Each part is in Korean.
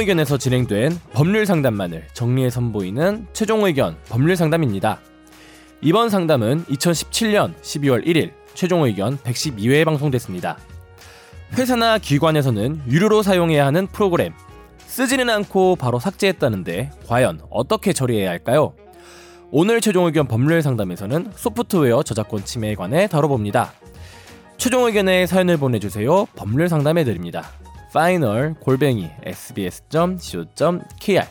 의견에서 진행된 법률 상담만을 정리해 선보이는 최종 의견 법률 상담입니다. 이번 상담은 2017년 12월 1일 최종 의견 112회에 방송됐습니다. 회사나 기관에서는 유료로 사용해야 하는 프로그램 쓰지는 않고 바로 삭제했다는데 과연 어떻게 처리해야 할까요? 오늘 최종 의견 법률 상담에서는 소프트웨어 저작권 침해에 관해 다뤄봅니다. 최종 의견에 사연을 보내주세요. 법률 상담해 드립니다. 파이널 골뱅이 sbs.co.kr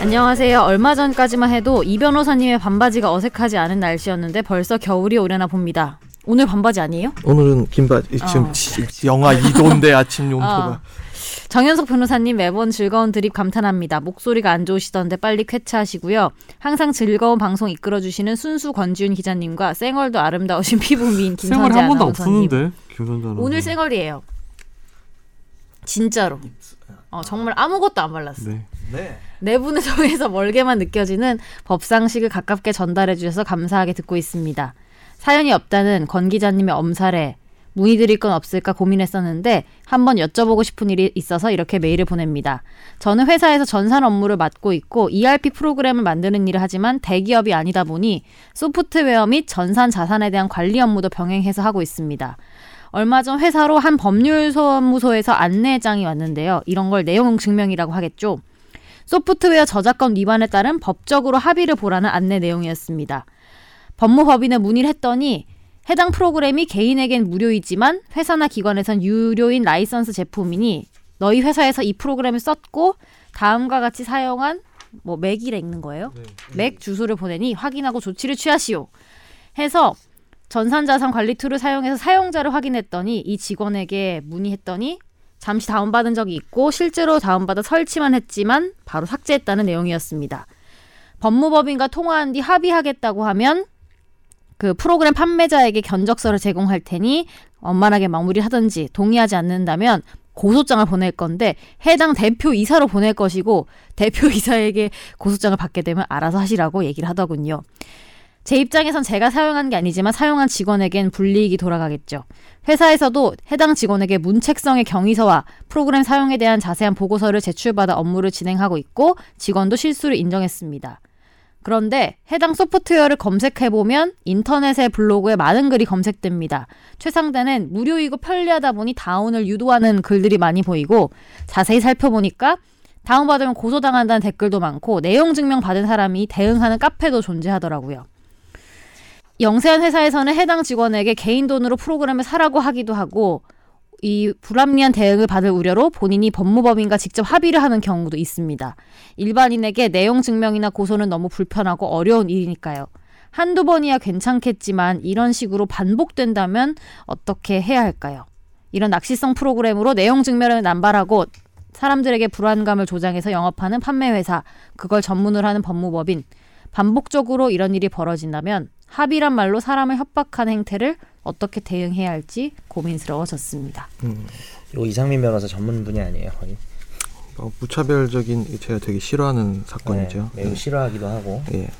안녕하세요. 얼마 전까지만 해도 이 변호사님의 반바지가 어색하지 않은 날씨였는데 벌써 겨울이 오려나 봅니다. 오늘 반바지 아니에요? 오늘은 긴 바지 지금 어. 지- 영하 2도인데 아침 용토가 어. 정현석 변호사님 매번 즐거운 드립 감탄합니다. 목소리가 안 좋으시던데 빨리 쾌차하시고요. 항상 즐거운 방송 이끌어주시는 순수 권지윤 기자님과 쌩얼도 아름다우신 피부 미인 생활이 김선재 한 번도 아나운서님. 오늘 쌩얼이에요. 진짜로. 어, 정말 아무것도 안 발랐어. 네. 내분의 성에서 멀게만 느껴지는 법상식을 가깝게 전달해 주셔서 감사하게 듣고 있습니다. 사연이 없다는 권 기자님의 엄살에 문의드릴 건 없을까 고민했었는데 한번 여쭤보고 싶은 일이 있어서 이렇게 메일을 보냅니다. 저는 회사에서 전산 업무를 맡고 있고 ERP 프로그램을 만드는 일을 하지만 대기업이 아니다 보니 소프트웨어 및 전산 자산에 대한 관리 업무도 병행해서 하고 있습니다. 얼마 전 회사로 한 법률사무소에서 안내장이 왔는데요. 이런 걸 내용 증명이라고 하겠죠. 소프트웨어 저작권 위반에 따른 법적으로 합의를 보라는 안내 내용이었습니다. 법무법인에 문의를 했더니 해당 프로그램이 개인에겐 무료이지만 회사나 기관에선 유료인 라이선스 제품이니 너희 회사에서 이 프로그램을 썼고 다음과 같이 사용한 뭐 MAC이라 읽는 거예요. MAC 주소를 보내니 확인하고 조치를 취하시오. 해서 전산자산 관리 tool을 사용해서 사용자를 확인했더니 이 직원에게 문의했더니 잠시 다운받은 적이 있고 실제로 다운받아 설치만 했지만 바로 삭제했다는 내용이었습니다. 법무법인과 통화한 뒤 합의하겠다고 하면 그 프로그램 판매자에게 견적서를 제공할 테니 원만하게 마무리하든지 동의하지 않는다면 고소장을 보낼 건데 해당 대표 이사로 보낼 것이고 대표 이사에게 고소장을 받게 되면 알아서 하시라고 얘기를 하더군요. 제 입장에선 제가 사용한 게 아니지만 사용한 직원에겐 불이익이 돌아가겠죠. 회사에서도 해당 직원에게 문책성의 경위서와 프로그램 사용에 대한 자세한 보고서를 제출받아 업무를 진행하고 있고 직원도 실수를 인정했습니다. 그런데 해당 소프트웨어를 검색해보면 인터넷의 블로그에 많은 글이 검색됩니다. 최상단은 무료이고 편리하다 보니 다운을 유도하는 글들이 많이 보이고 자세히 살펴보니까 다운받으면 고소당한다는 댓글도 많고 내용 증명 받은 사람이 대응하는 카페도 존재하더라고요. 영세한 회사에서는 해당 직원에게 개인 돈으로 프로그램을 사라고 하기도 하고 이 불합리한 대응을 받을 우려로 본인이 법무법인과 직접 합의를 하는 경우도 있습니다. 일반인에게 내용 증명이나 고소는 너무 불편하고 어려운 일이니까요. 한두 번이야 괜찮겠지만 이런 식으로 반복된다면 어떻게 해야 할까요? 이런 낚시성 프로그램으로 내용 증명을 남발하고 사람들에게 불안감을 조장해서 영업하는 판매회사, 그걸 전문으로 하는 법무법인, 반복적으로 이런 일이 벌어진다면 합의란 말로 사람을 협박하는 행태를 어떻게 대응해야 할지 고민스러워졌습니다. 이거 이상민 변호사 전문 분야 아니에요 거의 어, 무차별적인 제가 되게 싫어하는 사건이죠. 네, 매우 싫어하기도 하고 예.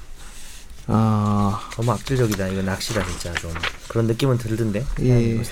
아, 너무 악질적이다 이거 낚시다 진짜 좀 그런 느낌은 들던데 예.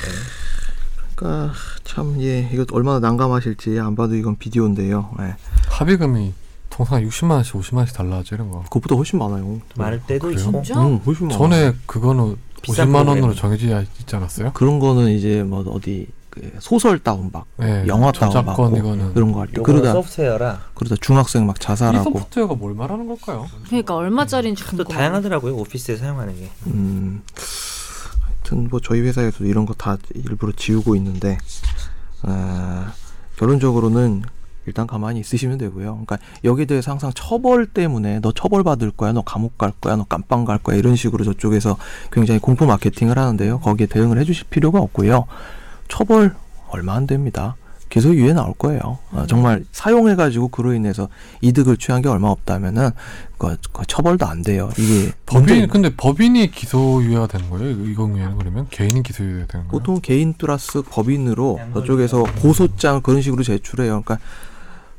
그러니까 참 예, 이거 얼마나 난감하실지 안 봐도 이건 비디오인데요. 예. 합의금이 통상 60만 원씩 50만 원씩 달라져 이런 거. 그것보다 훨씬 많아요. 많을 때도 그래요? 있고 진짜? 음, 훨씬 많아. 전에 그거는 비싼 50만 원으로. 정해져 있지 않았어요? 그런 거는 이제 뭐 어디 그 소설 다운받고 네, 영화 다운받고 이거는 그런 거 할 때 그러다 소프트웨어라 그러다 중학생 막이 자살하고 소프트웨어가 뭘 말하는 걸까요? 그러니까 얼마짜리인지 또 궁금해. 다양하더라고요 오피스에 사용하는 게 음, 하여튼 뭐 저희 회사에서도 이런 거 다 일부러 지우고 있는데 아, 결론적으로는 일단 가만히 있으시면 되고요. 그러니까 여기에 대해서 항상 처벌 때문에 너 처벌 받을 거야, 너 감옥 갈 거야, 너 깜빵 갈 거야 이런 식으로 저쪽에서 굉장히 공포 마케팅을 하는데요. 거기에 대응을 해주실 필요가 없고요. 처벌 얼마 안 됩니다. 계속 유예 나올 거예요. 아, 정말 사용해가지고 그로 인해서 이득을 취한 게 얼마 없다면은 그, 그 처벌도 안 돼요. 이게 법인 문제- 근데 법인이 기소유예가 되는 거예요? 이거- 이 경우에는 그러면 개인이 기소유예가 되는 거예요? 보통 개인 플러스 법인으로 저쪽에서 고소장 그런 식으로 제출해요. 그러니까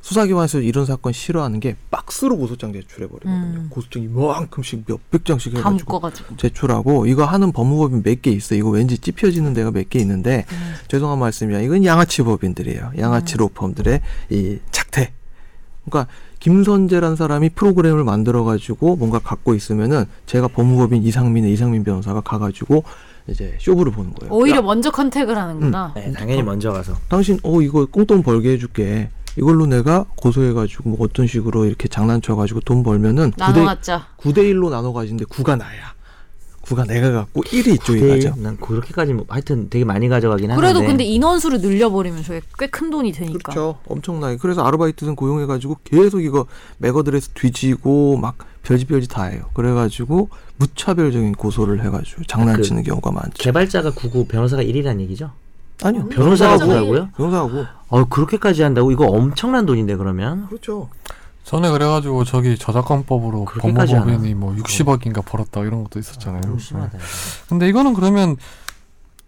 수사기관에서 이런 사건 싫어하는 게 박스로 고소장 제출해 버리거든요. 음. 고소장 이만큼씩 몇백 장씩 다 해가지고 묶어가지고. 제출하고 이거 하는 법무법인 몇 개 있어. 요 이거 왠지 찝혀지는 데가 몇 개 있는데 음. 죄송한 말씀이야. 이건 양아치 법인들이에요. 양아치 로펌들의 이 착태. 그러니까 김선재란 사람이 프로그램을 만들어 가지고 뭔가 갖고 있으면은 제가 법무법인 이상민의 이상민 변호사가 가가지고 이제 쇼부를 보는 거예요. 오히려 야, 먼저 컨택을 하는구나. 네, 당연히 먼저 가서 당신 어 이거 꽁돈 벌게 해줄게. 이걸로 내가 고소해가지고 뭐 어떤 식으로 이렇게 장난쳐가지고 돈 벌면은 9대, 나눠놨자. 9대 1로 나눠 가지는데 9가 나야. 9가 내가 갖고 1이 이쪽에 네, 가죠. 난 그렇게까지 뭐, 하여튼 되게 많이 가져가긴 하는데 그래도 근데 인원수를 늘려버리면 저게 꽤 큰 돈이 되니까. 그렇죠. 엄청나게. 그래서 아르바이트생 고용해가지고 계속 이거 MAC address 뒤지고 막 별짓 별짓 다 해요. 그래가지고 무차별적인 고소를 해가지고 장난치는 경우가 많죠. 개발자가 9구 변호사가 1이란 얘기죠? 아니요. 변호사가 9라고요? 변호사하고. 어 그렇게까지 한다고 이거 엄청난 돈인데 그러면 그렇죠. 전에 그래가지고 저기 저작권법으로 법무법인이 뭐 60억인가 벌었다 이런 것도 있었잖아요. 너무 네. 근데 이거는 그러면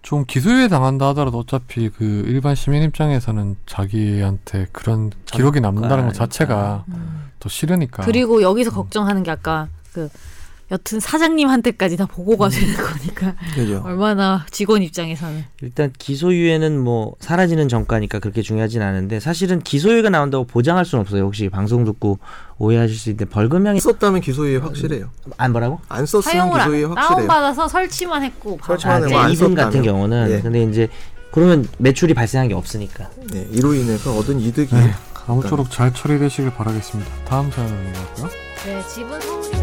좀 기소유예 당한다 하더라도 어차피 그 일반 시민 입장에서는 자기한테 그런 기록이 남는다는 것. 자체가 음. 또 싫으니까. 그리고 여기서 걱정하는 게 아까 그 여튼 사장님한테까지 다 보고가 되는 거니까 그죠. 얼마나 직원 입장에서는 일단 기소유예는 뭐 사라지는 전과니까 그렇게 중요하진 않은데 사실은 기소유예가 나온다고 보장할 수는 없어요. 혹시 방송 듣고 오해하실 수 있는데 벌금형이 썼다면 기소유예 확실해요. 안 뭐라고? 안 썼으면 사용을 기소유예 안, 확실해요. 다운 받아서 설치만 했고 설치만 아, 거안 이분 같은. 경우는 예. 근데 이제 그러면 매출이 발생한 게 없으니까 네, 이로 인해서 얻은 이득이 네, 아무쪼록 잘 처리되시길 바라겠습니다. 다음 사연은 뭐고요? 네 집은 서울이